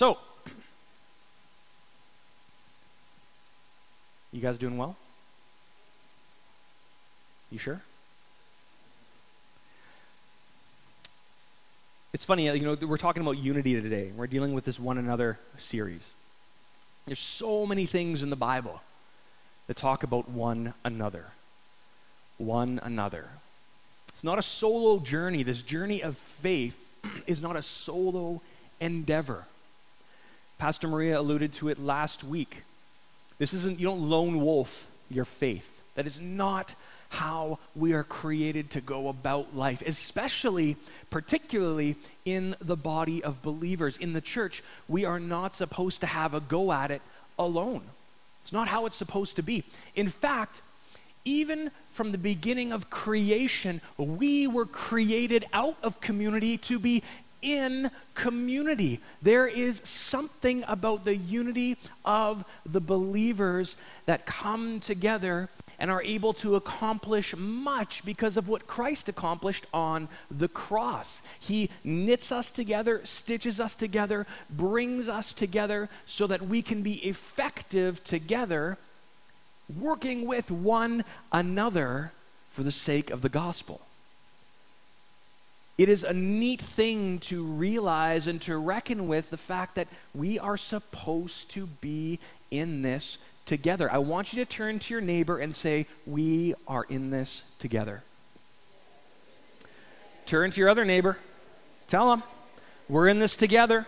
So, you guys doing well? You sure? It's funny, you know, we're talking about unity today. We're dealing with this one another series. There's so many things in the Bible that talk about one another. One another. It's not a solo journey. This journey of faith is not a solo endeavor. Pastor Maria alluded to it last week. This isn't, you don't lone wolf your faith. That is not how we are created to go about life, especially, particularly in the body of believers. In the church, we are not supposed to have a go at it alone. It's not how it's supposed to be. In fact, even from the beginning of creation, we were created out of community to be in community. There is something about the unity of the believers that come together and are able to accomplish much because of what Christ accomplished on the cross. He knits us together, stitches us together, brings us together so that we can be effective together, working with one another for the sake of the gospel. It is a neat thing to realize and to reckon with the fact that we are supposed to be in this together. I want you to turn to your neighbor and say, We are in this together. Turn to your other neighbor. Tell them, We're in this together.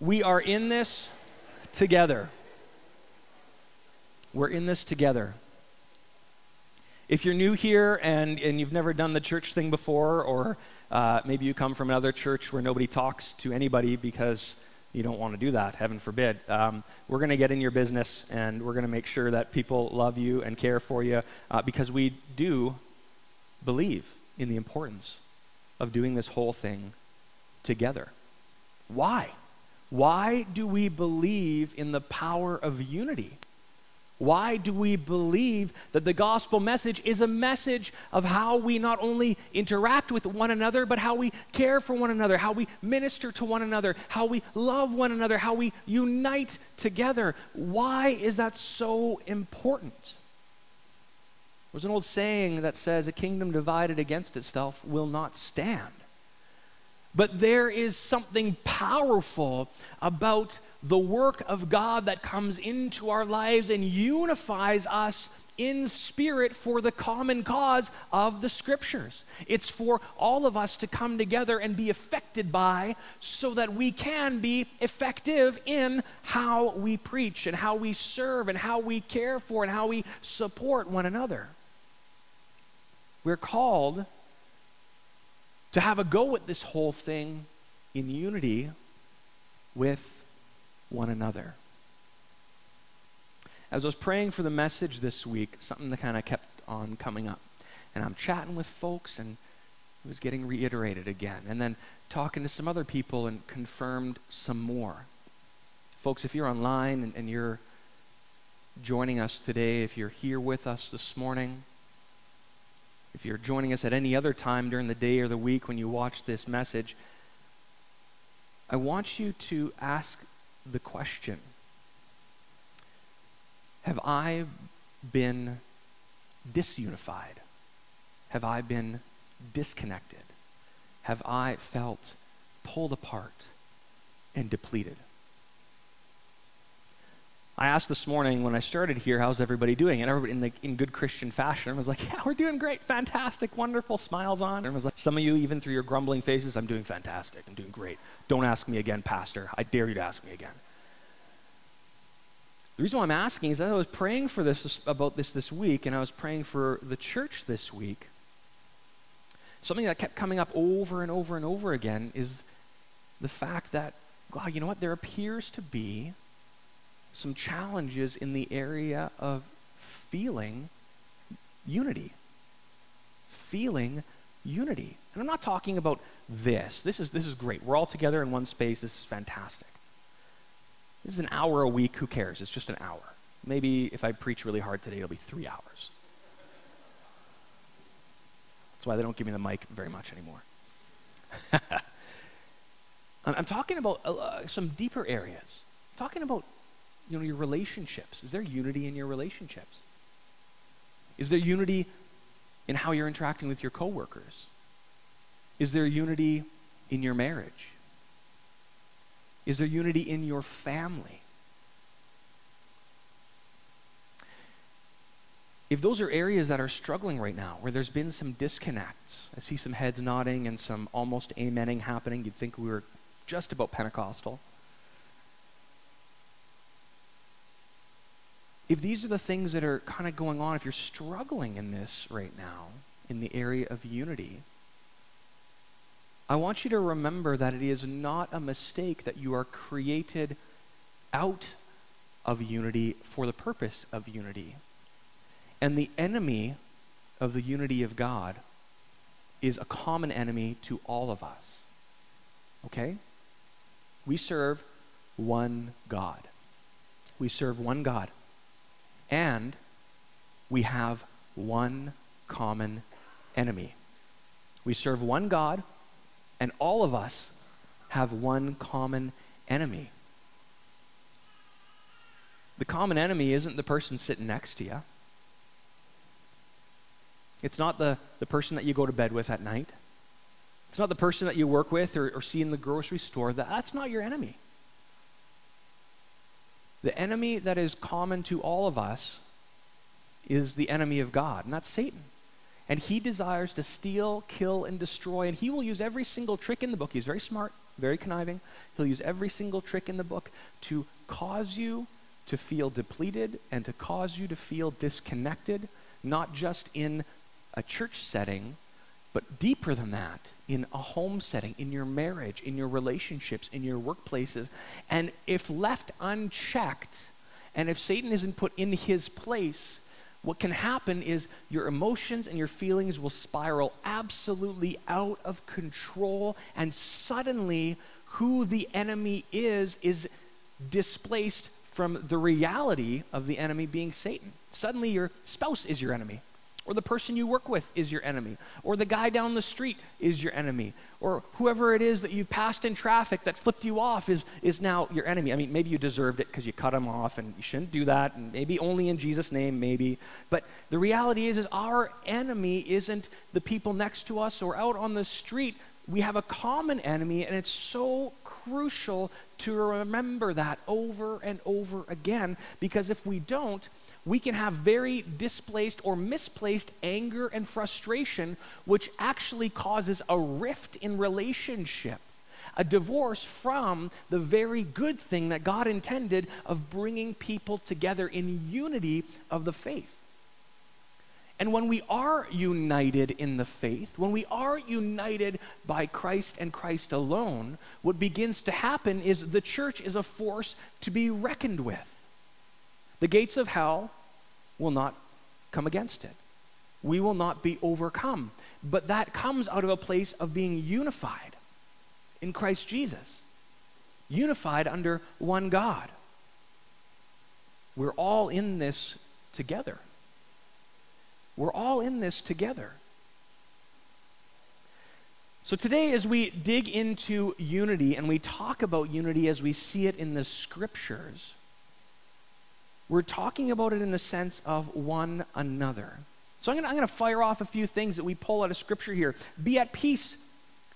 We are in this together. We're in this together. If you're new here and, and you've never done the church thing before, or uh, maybe you come from another church where nobody talks to anybody because you don't want to do that, heaven forbid. Um, we're going to get in your business and we're going to make sure that people love you and care for you uh, because we do believe in the importance of doing this whole thing together. Why? Why do we believe in the power of unity? Why do we believe that the gospel message is a message of how we not only interact with one another, but how we care for one another, how we minister to one another, how we love one another, how we unite together? Why is that so important? There's an old saying that says, A kingdom divided against itself will not stand. But there is something powerful about the work of God that comes into our lives and unifies us in spirit for the common cause of the scriptures. It's for all of us to come together and be affected by so that we can be effective in how we preach and how we serve and how we care for and how we support one another. We're called to have a go at this whole thing in unity with one another. As I was praying for the message this week, something that kind of kept on coming up. And I'm chatting with folks, and it was getting reiterated again. And then talking to some other people and confirmed some more. Folks, if you're online and, and you're joining us today, if you're here with us this morning, if you're joining us at any other time during the day or the week when you watch this message, I want you to ask the question Have I been disunified? Have I been disconnected? Have I felt pulled apart and depleted? I asked this morning when I started here, how's everybody doing? And everybody in, the, in good Christian fashion was like, yeah, we're doing great, fantastic, wonderful, smiles on. And was like, some of you, even through your grumbling faces, I'm doing fantastic, I'm doing great. Don't ask me again, Pastor. I dare you to ask me again. The reason why I'm asking is that I was praying for this about this this week, and I was praying for the church this week. Something that kept coming up over and over and over again is the fact that, God, you know what? There appears to be some challenges in the area of feeling unity. Feeling unity. And I'm not talking about this. This is, this is great. We're all together in one space. This is fantastic. This is an hour a week. Who cares? It's just an hour. Maybe if I preach really hard today, it'll be three hours. That's why they don't give me the mic very much anymore. I'm talking about uh, uh, some deeper areas. I'm talking about you know, your relationships. Is there unity in your relationships? Is there unity in how you're interacting with your coworkers? Is there unity in your marriage? Is there unity in your family? If those are areas that are struggling right now, where there's been some disconnects, I see some heads nodding and some almost amening happening. You'd think we were just about Pentecostal. If these are the things that are kind of going on, if you're struggling in this right now, in the area of unity, I want you to remember that it is not a mistake that you are created out of unity for the purpose of unity. And the enemy of the unity of God is a common enemy to all of us. Okay? We serve one God. We serve one God. And we have one common enemy. We serve one God, and all of us have one common enemy. The common enemy isn't the person sitting next to you. It's not the, the person that you go to bed with at night. It's not the person that you work with or, or see in the grocery store. That, that's not your enemy. The enemy that is common to all of us is the enemy of God, and that's Satan. And he desires to steal, kill, and destroy, and he will use every single trick in the book. He's very smart, very conniving. He'll use every single trick in the book to cause you to feel depleted and to cause you to feel disconnected, not just in a church setting, but deeper than that, in a home setting, in your marriage, in your relationships, in your workplaces. And if left unchecked, and if Satan isn't put in his place, what can happen is your emotions and your feelings will spiral absolutely out of control, and suddenly who the enemy is is displaced from the reality of the enemy being Satan. Suddenly, your spouse is your enemy or the person you work with is your enemy, or the guy down the street is your enemy, or whoever it is that you passed in traffic that flipped you off is, is now your enemy. I mean, maybe you deserved it because you cut him off, and you shouldn't do that, and maybe only in Jesus' name, maybe. But the reality is, is our enemy isn't the people next to us or out on the street. We have a common enemy, and it's so crucial to remember that over and over again because if we don't, we can have very displaced or misplaced anger and frustration, which actually causes a rift in relationship, a divorce from the very good thing that God intended of bringing people together in unity of the faith. And when we are united in the faith, when we are united by Christ and Christ alone, what begins to happen is the church is a force to be reckoned with. The gates of hell will not come against it. We will not be overcome. But that comes out of a place of being unified in Christ Jesus, unified under one God. We're all in this together. We're all in this together. So, today, as we dig into unity and we talk about unity as we see it in the scriptures, we're talking about it in the sense of one another. So I'm going to fire off a few things that we pull out of Scripture here. Be at peace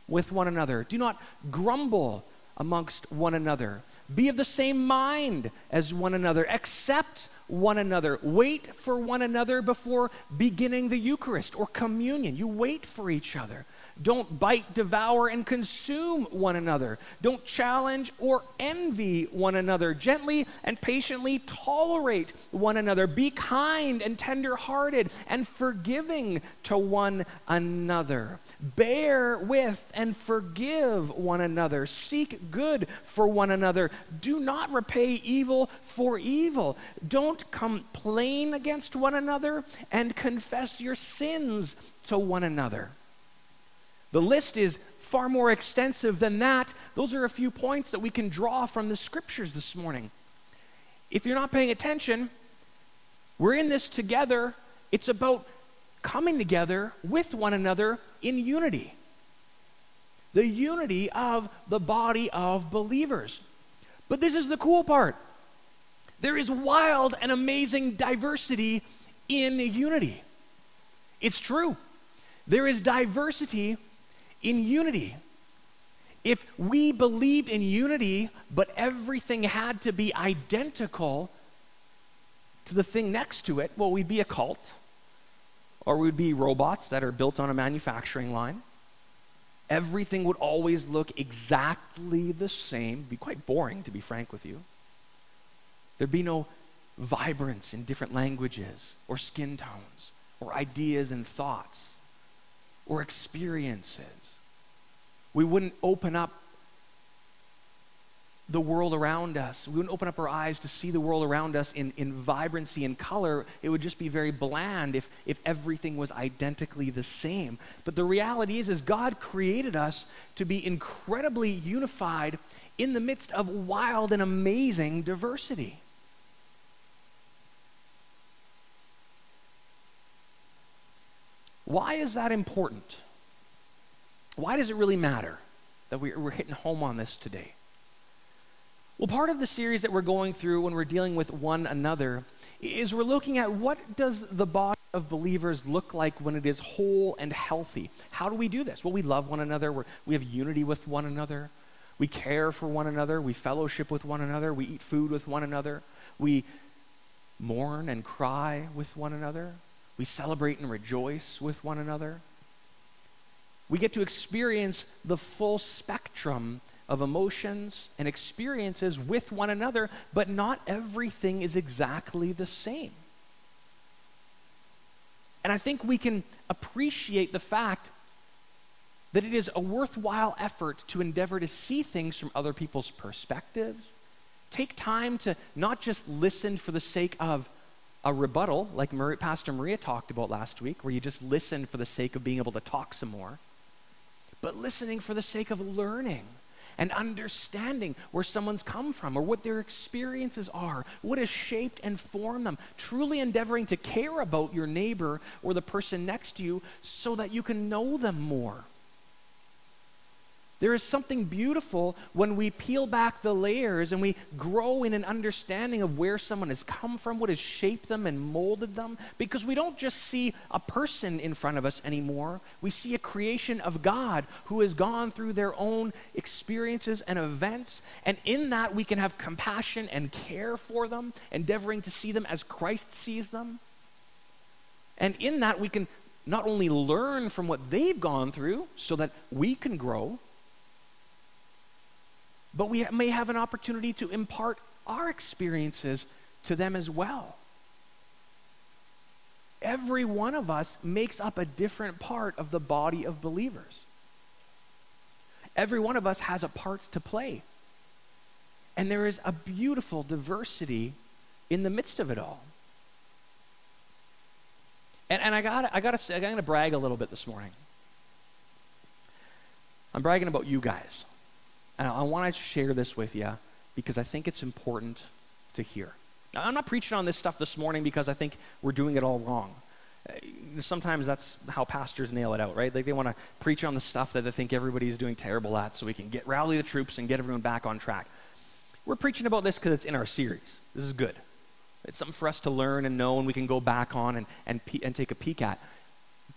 with one another. Do not grumble amongst one another. Be of the same mind as one another. Accept one another. Wait for one another before beginning the Eucharist or communion. You wait for each other. Don't bite, devour, and consume one another. Don't challenge or envy one another. Gently and patiently tolerate one another. Be kind and tender-hearted and forgiving to one another. Bear with and forgive one another. Seek good for one another. Do not repay evil for evil. Don't complain against one another and confess your sins to one another. The list is far more extensive than that. Those are a few points that we can draw from the scriptures this morning. If you're not paying attention, we're in this together. It's about coming together with one another in unity. the unity of the body of believers. But this is the cool part there is wild and amazing diversity in unity. It's true. There is diversity in unity. If we believed in unity, but everything had to be identical to the thing next to it, well, we'd be a cult, or we'd be robots that are built on a manufacturing line. Everything would always look exactly the same. It'd be quite boring, to be frank with you. There'd be no vibrance in different languages or skin tones or ideas and thoughts or experiences. We wouldn't open up the world around us. We wouldn't open up our eyes to see the world around us in, in vibrancy and color. It would just be very bland if, if everything was identically the same. But the reality is, is God created us to be incredibly unified in the midst of wild and amazing diversity. Why is that important? Why does it really matter that we're hitting home on this today? Well, part of the series that we're going through when we're dealing with one another is we're looking at what does the body of believers look like when it is whole and healthy? How do we do this? Well, we love one another. We're, we have unity with one another. We care for one another. We fellowship with one another. We eat food with one another. We mourn and cry with one another. We celebrate and rejoice with one another. We get to experience the full spectrum of emotions and experiences with one another, but not everything is exactly the same. And I think we can appreciate the fact that it is a worthwhile effort to endeavor to see things from other people's perspectives. Take time to not just listen for the sake of a rebuttal, like Pastor Maria talked about last week, where you just listen for the sake of being able to talk some more, but listening for the sake of learning and understanding where someone's come from or what their experiences are, what has shaped and formed them, truly endeavoring to care about your neighbor or the person next to you so that you can know them more. There is something beautiful when we peel back the layers and we grow in an understanding of where someone has come from, what has shaped them and molded them, because we don't just see a person in front of us anymore. We see a creation of God who has gone through their own experiences and events, and in that we can have compassion and care for them, endeavoring to see them as Christ sees them. And in that we can not only learn from what they've gone through so that we can grow but we may have an opportunity to impart our experiences to them as well. Every one of us makes up a different part of the body of believers. Every one of us has a part to play. And there is a beautiful diversity in the midst of it all. And, and I got I got to I'm going to brag a little bit this morning. I'm bragging about you guys. And I want to share this with you because I think it's important to hear. Now, I'm not preaching on this stuff this morning because I think we're doing it all wrong. Uh, sometimes that's how pastors nail it out, right? Like they want to preach on the stuff that they think everybody is doing terrible at so we can get rally the troops and get everyone back on track. We're preaching about this because it's in our series. This is good. It's something for us to learn and know and we can go back on and, and, and take a peek at.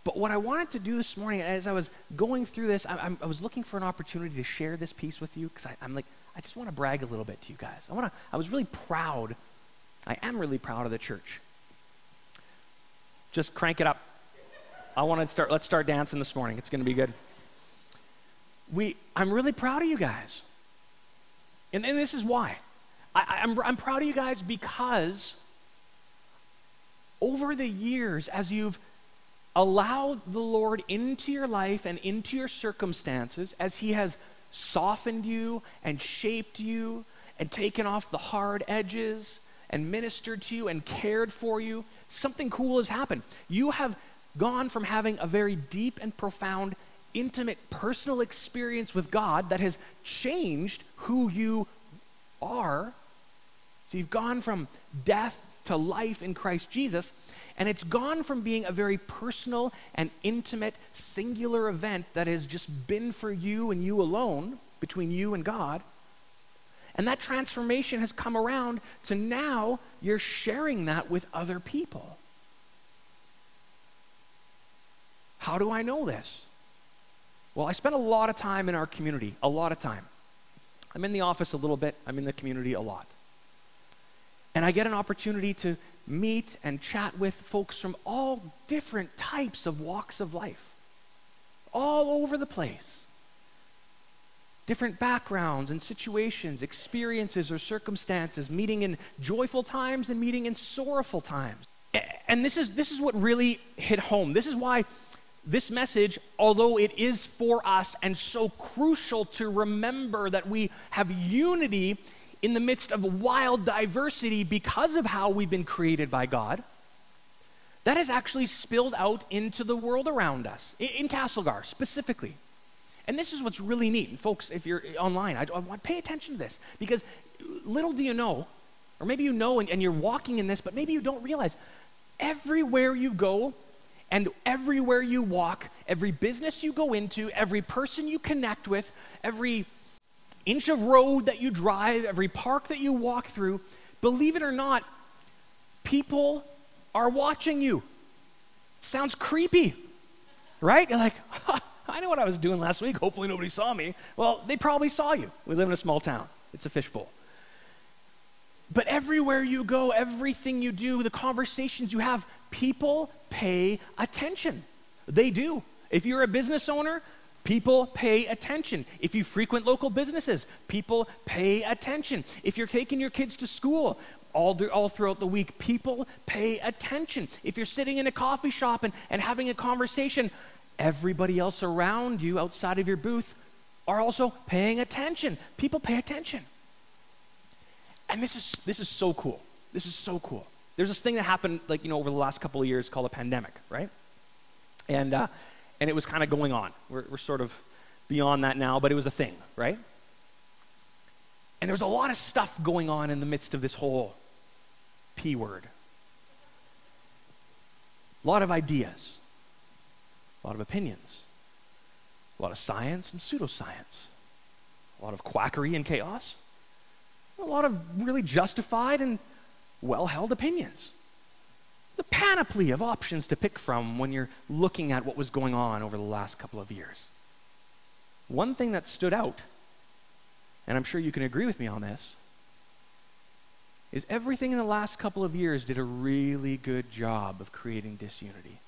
But what I wanted to do this morning, as I was going through this, I, I was looking for an opportunity to share this piece with you because I'm like, I just want to brag a little bit to you guys. I want to. I was really proud. I am really proud of the church. Just crank it up. I want to start. Let's start dancing this morning. It's going to be good. We. I'm really proud of you guys, and, and this is why. I, I'm, I'm proud of you guys because over the years, as you've allow the Lord into your life and into your circumstances as He has softened you and shaped you and taken off the hard edges and ministered to you and cared for you, something cool has happened. You have gone from having a very deep and profound, intimate, personal experience with God that has changed who you are. So you've gone from death to life in Christ Jesus. And it's gone from being a very personal and intimate, singular event that has just been for you and you alone, between you and God. And that transformation has come around to now you're sharing that with other people. How do I know this? Well, I spend a lot of time in our community, a lot of time. I'm in the office a little bit, I'm in the community a lot. And I get an opportunity to meet and chat with folks from all different types of walks of life, all over the place. Different backgrounds and situations, experiences or circumstances, meeting in joyful times and meeting in sorrowful times. And this is, this is what really hit home. This is why this message, although it is for us and so crucial to remember that we have unity in the midst of wild diversity because of how we've been created by God, that has actually spilled out into the world around us, in Castlegar specifically. And this is what's really neat. And folks, if you're online, I, I want pay attention to this because little do you know, or maybe you know and, and you're walking in this, but maybe you don't realize everywhere you go and everywhere you walk, every business you go into, every person you connect with, every inch of road that you drive, every park that you walk through, believe it or not, people are watching you. Sounds creepy, right? You're like, I know what I was doing last week. Hopefully nobody saw me. Well, they probably saw you. We live in a small town, it's a fishbowl. But everywhere you go, everything you do, the conversations you have, people pay attention. They do. If you're a business owner, People pay attention. If you frequent local businesses, people pay attention. If you're taking your kids to school, all, all throughout the week, people pay attention. If you're sitting in a coffee shop and, and having a conversation, everybody else around you outside of your booth are also paying attention. People pay attention. And this is, this is so cool. This is so cool. There's this thing that happened, like, you know, over the last couple of years called a pandemic, right? And uh, and it was kind of going on. We're, we're sort of beyond that now, but it was a thing, right? And there's a lot of stuff going on in the midst of this whole P word. A lot of ideas, a lot of opinions, a lot of science and pseudoscience, a lot of quackery and chaos, a lot of really justified and well held opinions the panoply of options to pick from when you're looking at what was going on over the last couple of years. One thing that stood out, and I'm sure you can agree with me on this, is everything in the last couple of years did a really good job of creating disunity.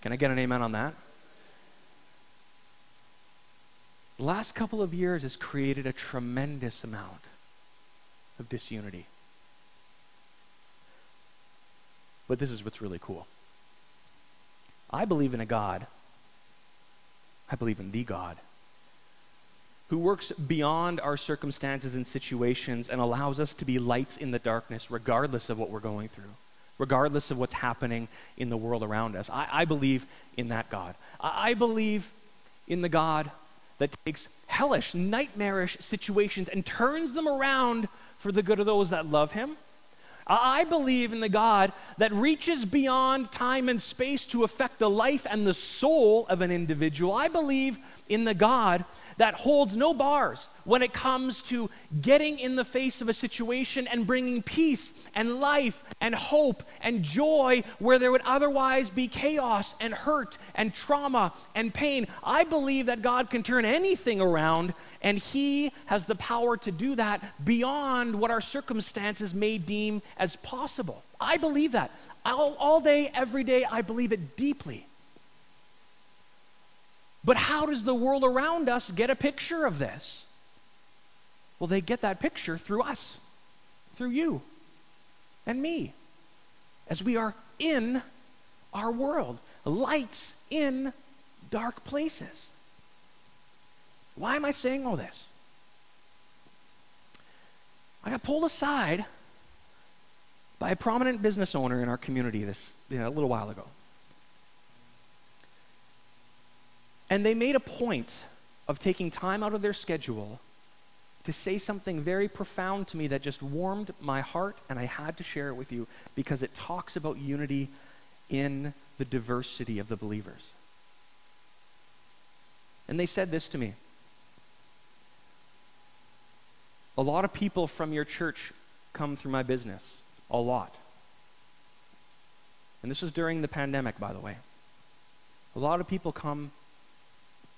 Can I get an amen on that? The last couple of years has created a tremendous amount of disunity. But this is what's really cool. I believe in a God, I believe in the God, who works beyond our circumstances and situations and allows us to be lights in the darkness, regardless of what we're going through, regardless of what's happening in the world around us. I, I believe in that God. I, I believe in the God that takes hellish, nightmarish situations and turns them around for the good of those that love Him I believe in the God that reaches beyond time and space to affect the life and the soul of an individual. I believe in the God that holds no bars when it comes to getting in the face of a situation and bringing peace and life and hope and joy where there would otherwise be chaos and hurt and trauma and pain. I believe that God can turn anything around and He has the power to do that beyond what our circumstances may deem as possible. I believe that. All, all day, every day, I believe it deeply. But how does the world around us get a picture of this? Well, they get that picture through us, through you and me, as we are in our world, lights in dark places. Why am I saying all this? I got pulled aside by a prominent business owner in our community this you know, a little while ago. And they made a point of taking time out of their schedule to say something very profound to me that just warmed my heart, and I had to share it with you because it talks about unity in the diversity of the believers. And they said this to me A lot of people from your church come through my business. A lot. And this is during the pandemic, by the way. A lot of people come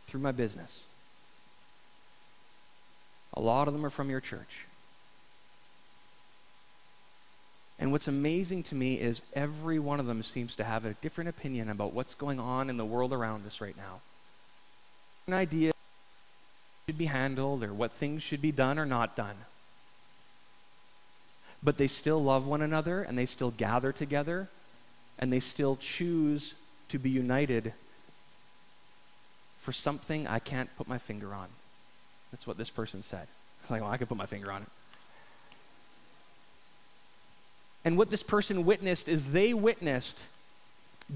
through my business. A lot of them are from your church. And what's amazing to me is every one of them seems to have a different opinion about what's going on in the world around us right now. An idea should be handled or what things should be done or not done. But they still love one another and they still gather together and they still choose to be united for something I can't put my finger on. That's what this person said. Like, well, I can put my finger on it. And what this person witnessed is they witnessed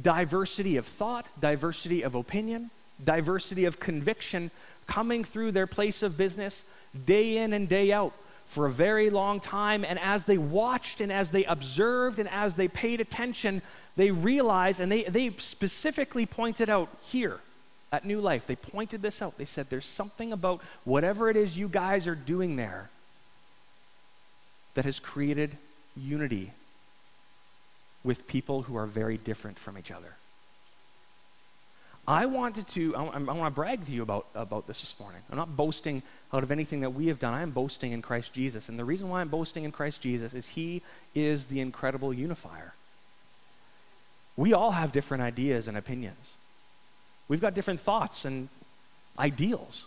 diversity of thought, diversity of opinion, diversity of conviction coming through their place of business day in and day out for a very long time. And as they watched and as they observed and as they paid attention, they realized, and they, they specifically pointed out here at New Life, they pointed this out. They said, There's something about whatever it is you guys are doing there that has created unity with people who are very different from each other. I wanted to, I, I want to brag to you about, about this this morning. I'm not boasting out of anything that we have done. I am boasting in Christ Jesus. And the reason why I'm boasting in Christ Jesus is He is the incredible unifier. We all have different ideas and opinions. We've got different thoughts and ideals.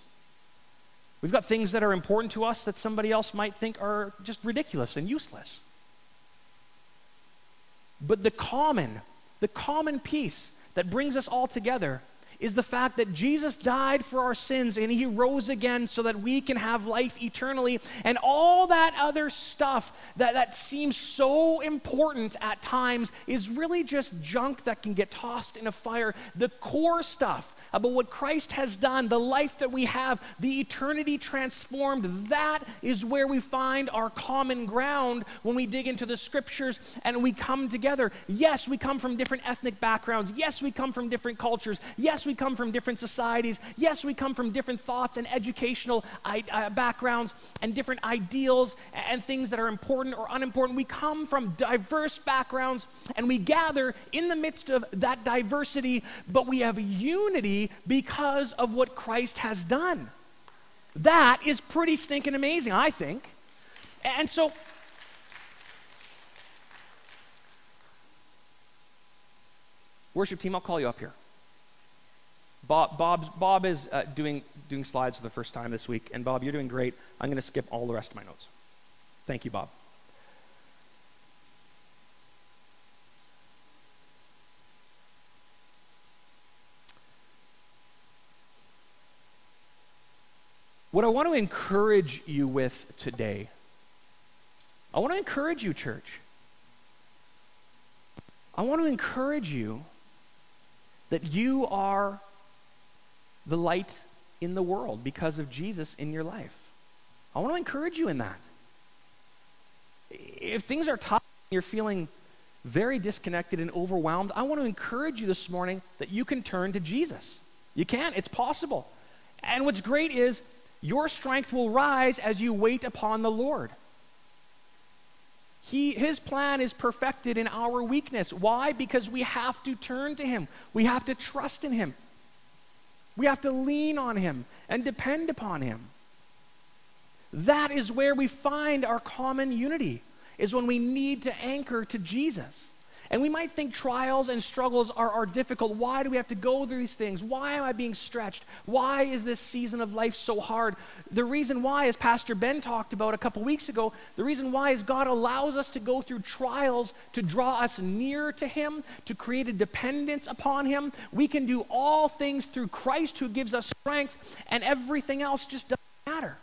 We've got things that are important to us that somebody else might think are just ridiculous and useless. But the common, the common piece that brings us all together is the fact that Jesus died for our sins and he rose again so that we can have life eternally. And all that other stuff that, that seems so important at times is really just junk that can get tossed in a fire. The core stuff about what Christ has done, the life that we have, the eternity transformed. That is where we find our common ground when we dig into the scriptures and we come together. Yes, we come from different ethnic backgrounds. Yes, we come from different cultures. Yes, we come from different societies. Yes, we come from different thoughts and educational uh, backgrounds and different ideals and things that are important or unimportant. We come from diverse backgrounds and we gather in the midst of that diversity, but we have unity because of what Christ has done. That is pretty stinking amazing, I think. And so, worship team, I'll call you up here. Bob, Bob, Bob is uh, doing, doing slides for the first time this week, and Bob, you're doing great. I'm going to skip all the rest of my notes. Thank you, Bob. What I want to encourage you with today, I want to encourage you, church. I want to encourage you that you are the light in the world because of Jesus in your life. I want to encourage you in that. If things are tough, and you're feeling very disconnected and overwhelmed, I want to encourage you this morning that you can turn to Jesus. You can, it's possible. And what's great is your strength will rise as you wait upon the Lord. He, his plan is perfected in our weakness. Why? Because we have to turn to Him. We have to trust in Him. We have to lean on Him and depend upon Him. That is where we find our common unity, is when we need to anchor to Jesus. And we might think trials and struggles are, are difficult. Why do we have to go through these things? Why am I being stretched? Why is this season of life so hard? The reason why, as Pastor Ben talked about a couple weeks ago, the reason why is God allows us to go through trials to draw us near to Him, to create a dependence upon Him. We can do all things through Christ who gives us strength, and everything else just doesn't matter.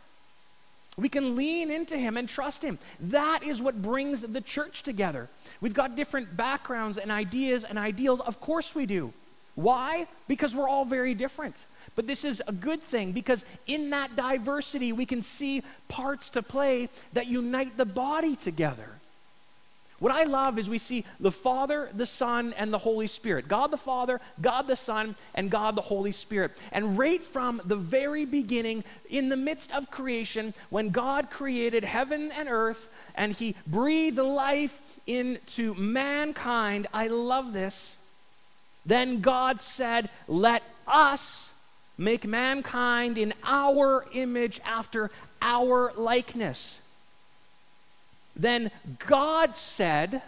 We can lean into Him and trust Him. That is what brings the church together. We've got different backgrounds and ideas and ideals. Of course we do. Why? Because we're all very different. But this is a good thing because in that diversity, we can see parts to play that unite the body together. What I love is we see the Father, the Son, and the Holy Spirit. God the Father, God the Son, and God the Holy Spirit. And right from the very beginning, in the midst of creation, when God created heaven and earth and He breathed life into mankind, I love this. Then God said, Let us make mankind in our image after our likeness. Then God said,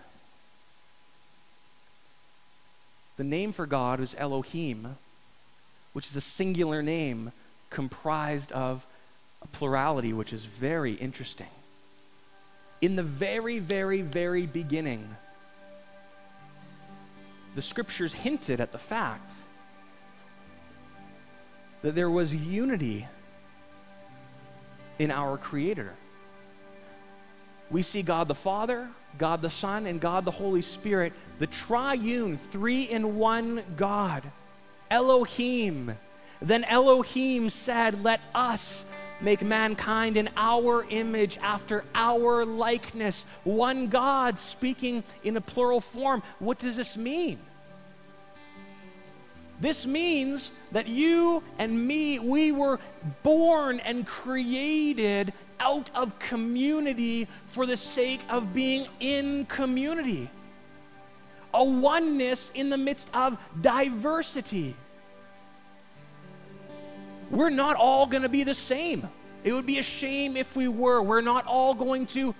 the name for God is Elohim, which is a singular name comprised of a plurality, which is very interesting. In the very, very, very beginning, the scriptures hinted at the fact that there was unity in our Creator we see God the Father, God the Son, and God the Holy Spirit, the triune, three in one God, Elohim. Then Elohim said, Let us make mankind in our image after our likeness. One God speaking in a plural form. What does this mean? This means that you and me, we were born and created out of community for the sake of being in community. A oneness in the midst of diversity. We're not all going to be the same. It would be a shame if we were. We're not all going to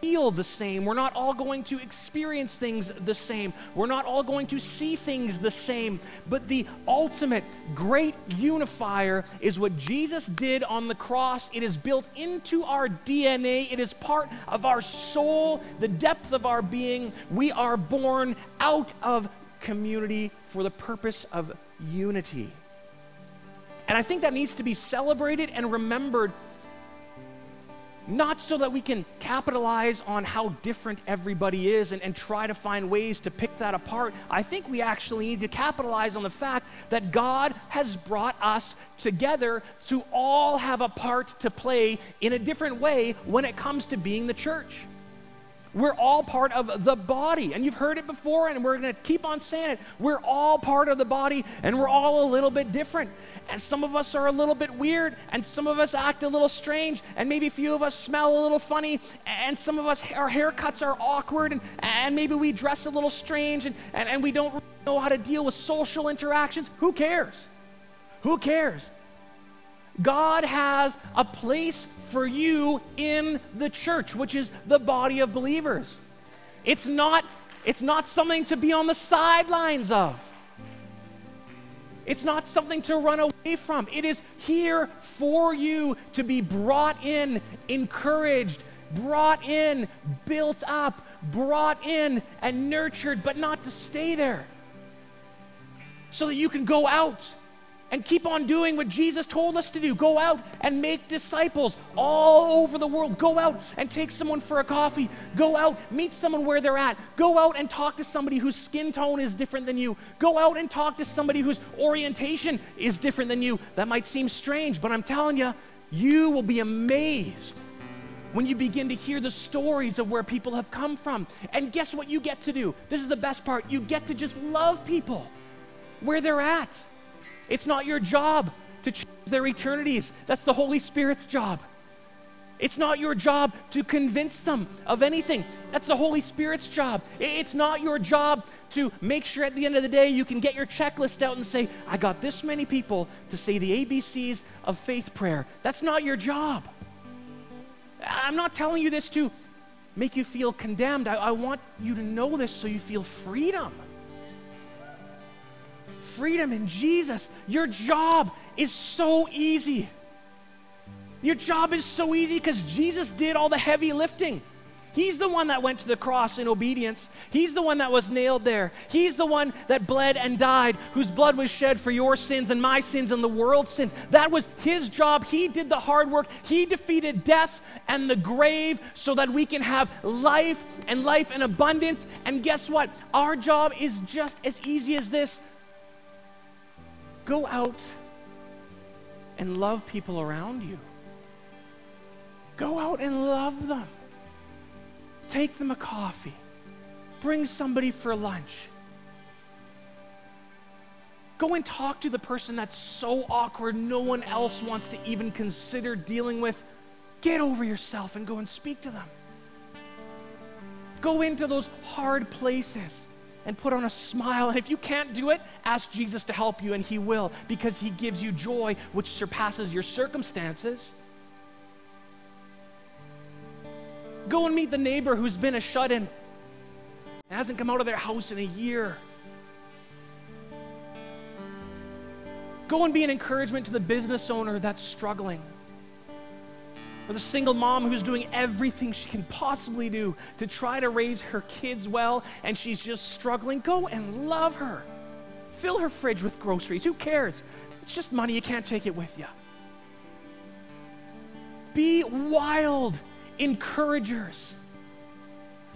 feel the same. We're not all going to experience things the same. We're not all going to see things the same. But the ultimate great unifier is what Jesus did on the cross. It is built into our DNA, it is part of our soul, the depth of our being. We are born out of community for the purpose of unity. And I think that needs to be celebrated and remembered not so that we can capitalize on how different everybody is and, and, try to find ways to pick that apart. I think we actually need to capitalize on the fact that God has brought us together to all have a part to play in a different way when it comes to being the church. We're all part of the body. And you've heard it before, and we're going to keep on saying it. We're all part of the body, and we're all a little bit different. And some of us are a little bit weird, and some of us act a little strange, and maybe a few of us smell a little funny, and some of us, our haircuts are awkward, and, and maybe we dress a little strange, and, and, and we don't know how to deal with social interactions. Who cares? Who cares? God has a place for you in the church, which is the body of believers. It's not, it's not something to be on the sidelines of. It's not something to run away from. It is here for you to be brought in, encouraged, brought in, built up, brought in, and nurtured, but not to stay there. So that you can go out and keep on doing what Jesus told us to do. Go out and make disciples all over the world. Go out and take someone for a coffee. Go out, meet someone where they're at. Go out and talk to somebody whose skin tone is different than you. Go out and talk to somebody whose orientation is different than you. That might seem strange, but I'm telling you, you will be amazed when you begin to hear the stories of where people have come from. And guess what you get to do? This is the best part. You get to just love people where they're at. It's not your job to change their eternities. That's the Holy Spirit's job. It's not your job to convince them of anything. That's the Holy Spirit's job. It's not your job to make sure at the end of the day you can get your checklist out and say, I got this many people to say the ABCs of faith prayer. That's not your job. I'm not telling you this to make you feel condemned. I, I want you to know this so you feel freedom freedom in Jesus. Your job is so easy. Your job is so easy because Jesus did all the heavy lifting. He's the one that went to the cross in obedience. He's the one that was nailed there. He's the one that bled and died, whose blood was shed for your sins and my sins and the world's sins. That was his job. He did the hard work. He defeated death and the grave so that we can have life and life in abundance. And guess what? Our job is just as easy as this Go out and love people around you. Go out and love them. Take them a coffee. Bring somebody for lunch. Go and talk to the person that's so awkward no one else wants to even consider dealing with. Get over yourself and go and speak to them. Go into those hard places and put on a smile. And if you can't do it, ask Jesus to help you, and He will, because He gives you joy which surpasses your circumstances. Go and meet the neighbor who's been a shut in, and hasn't come out of their house in a year. Go and be an encouragement to the business owner that's struggling. Or the single mom who's doing everything she can possibly do to try to raise her kids well and she's just struggling. Go and love her. Fill her fridge with groceries. Who cares? It's just money. You can't take it with you. Be wild encouragers.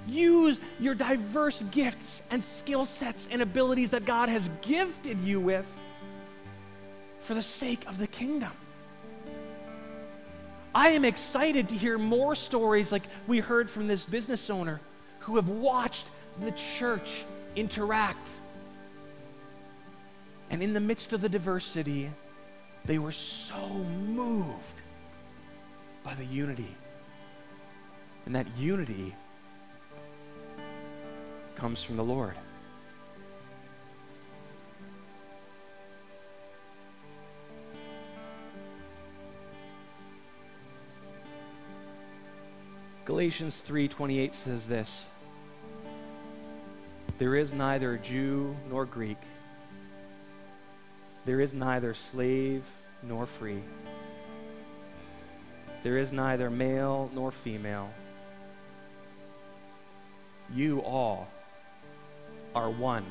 Use your diverse gifts and skill sets and abilities that God has gifted you with for the sake of the kingdom. I am excited to hear more stories like we heard from this business owner who have watched the church interact. And in the midst of the diversity, they were so moved by the unity. And that unity comes from the Lord. Galatians 3:28 says this. There is neither Jew nor Greek. There is neither slave nor free. There is neither male nor female. You all are one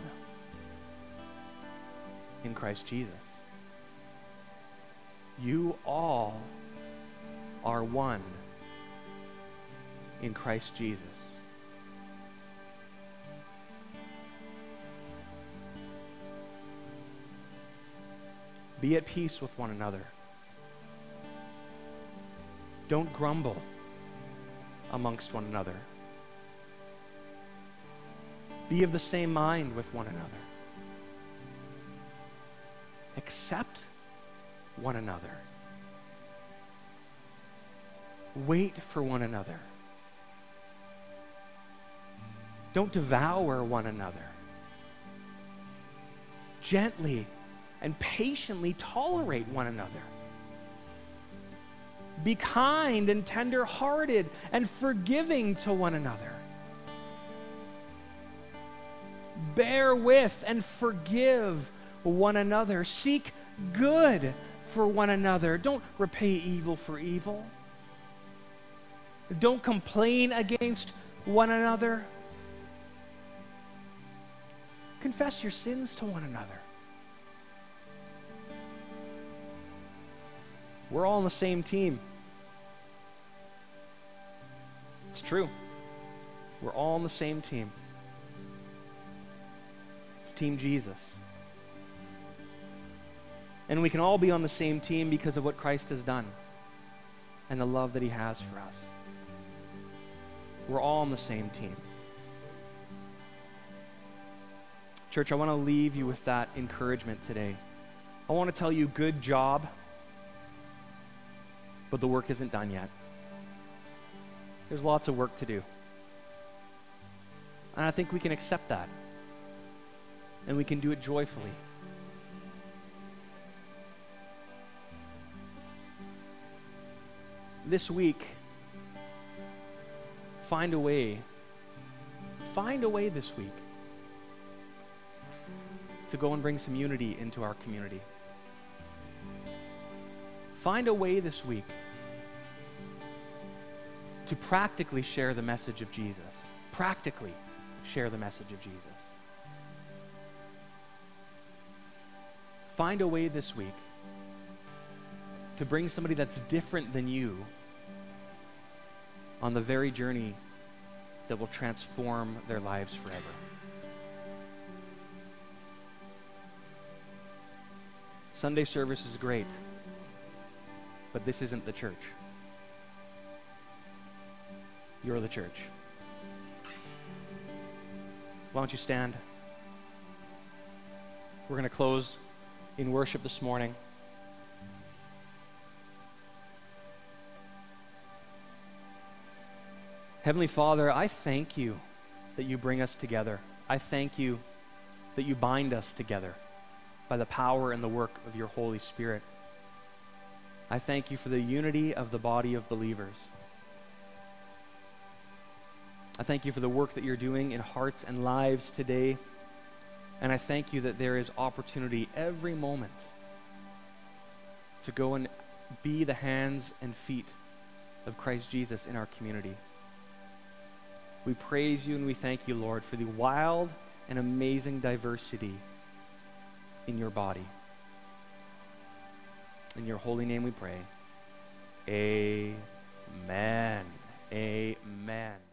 in Christ Jesus. You all are one in Christ Jesus. Be at peace with one another. Don't grumble amongst one another. Be of the same mind with one another. Accept one another. Wait for one another. Don't devour one another. Gently and patiently tolerate one another. Be kind and tender hearted and forgiving to one another. Bear with and forgive one another. Seek good for one another. Don't repay evil for evil. Don't complain against one another. Confess your sins to one another. We're all on the same team. It's true. We're all on the same team. It's Team Jesus. And we can all be on the same team because of what Christ has done and the love that he has for us. We're all on the same team. Church, I want to leave you with that encouragement today. I want to tell you, good job, but the work isn't done yet. There's lots of work to do. And I think we can accept that. And we can do it joyfully. This week, find a way. Find a way this week to go and bring some unity into our community. Find a way this week to practically share the message of Jesus. Practically share the message of Jesus. Find a way this week to bring somebody that's different than you on the very journey that will transform their lives forever. Sunday service is great, but this isn't the church. You're the church. Why don't you stand? We're going to close in worship this morning. Heavenly Father, I thank you that you bring us together. I thank you that you bind us together by the power and the work of your Holy Spirit. I thank you for the unity of the body of believers. I thank you for the work that you're doing in hearts and lives today. And I thank you that there is opportunity every moment to go and be the hands and feet of Christ Jesus in our community. We praise you and we thank you, Lord, for the wild and amazing diversity in your body. In your holy name we pray. Amen. Amen.